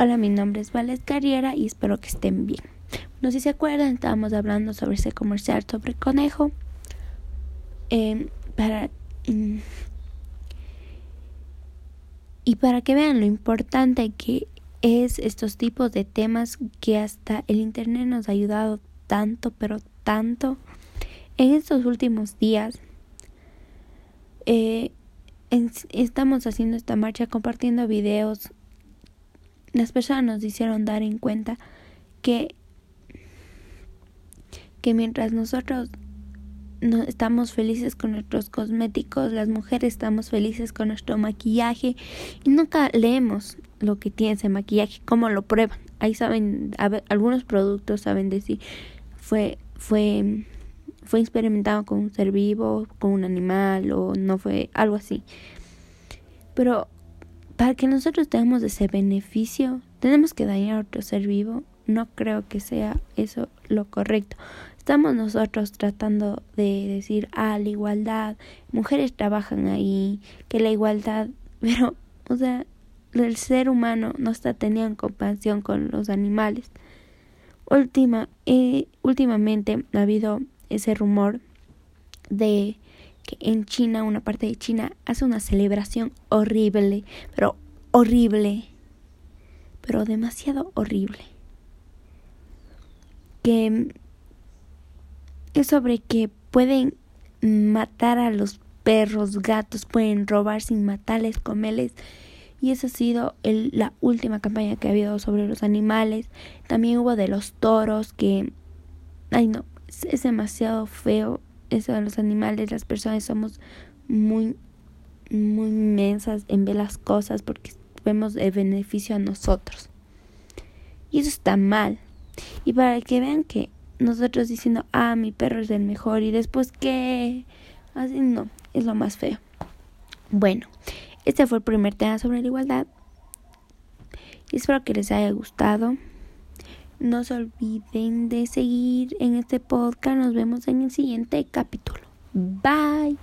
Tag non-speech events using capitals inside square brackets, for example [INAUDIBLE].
Hola, mi nombre es Vales Carriera y espero que estén bien. No sé si se acuerdan, estábamos hablando sobre ese comercial sobre conejo. Em, para, mm, y para que vean lo importante que es estos tipos de temas que hasta el Internet nos ha ayudado tanto, pero tanto. En estos últimos días eh, estamos haciendo esta marcha compartiendo videos. Las personas nos hicieron dar en cuenta que, que mientras nosotros no estamos felices con nuestros cosméticos, las mujeres estamos felices con nuestro maquillaje y nunca leemos lo que tiene ese maquillaje, cómo lo prueban. Ahí saben, algunos productos saben decir fue fue fue experimentado con un ser vivo, con un animal o no fue algo así. Pero para que nosotros tengamos ese beneficio, tenemos que dañar a otro ser vivo. No creo que sea eso lo correcto estamos nosotros tratando de decir, ah, la igualdad, mujeres trabajan ahí, que la igualdad, [LAUGHS] pero, o sea, el ser humano no está teniendo compasión con los animales. Última, eh, últimamente ha habido ese rumor de que en China, una parte de China, hace una celebración horrible, pero horrible, pero demasiado horrible. Que es sobre que pueden matar a los perros, gatos, pueden robar sin matarles, comerles. Y esa ha sido el, la última campaña que ha habido sobre los animales. También hubo de los toros que... Ay no, es, demasiado feo eso de los animales. Las personas somos muy, muy inmensas en ver las cosas porque vemos el beneficio a nosotros. Y eso está mal. Y para que vean que nosotros diciendo, ah, mi perro es el mejor y después que así no, es lo más feo. Bueno, este fue el primer tema sobre la igualdad. Y espero que les haya gustado. No se olviden de seguir en este podcast. Nos vemos en el siguiente capítulo. Bye.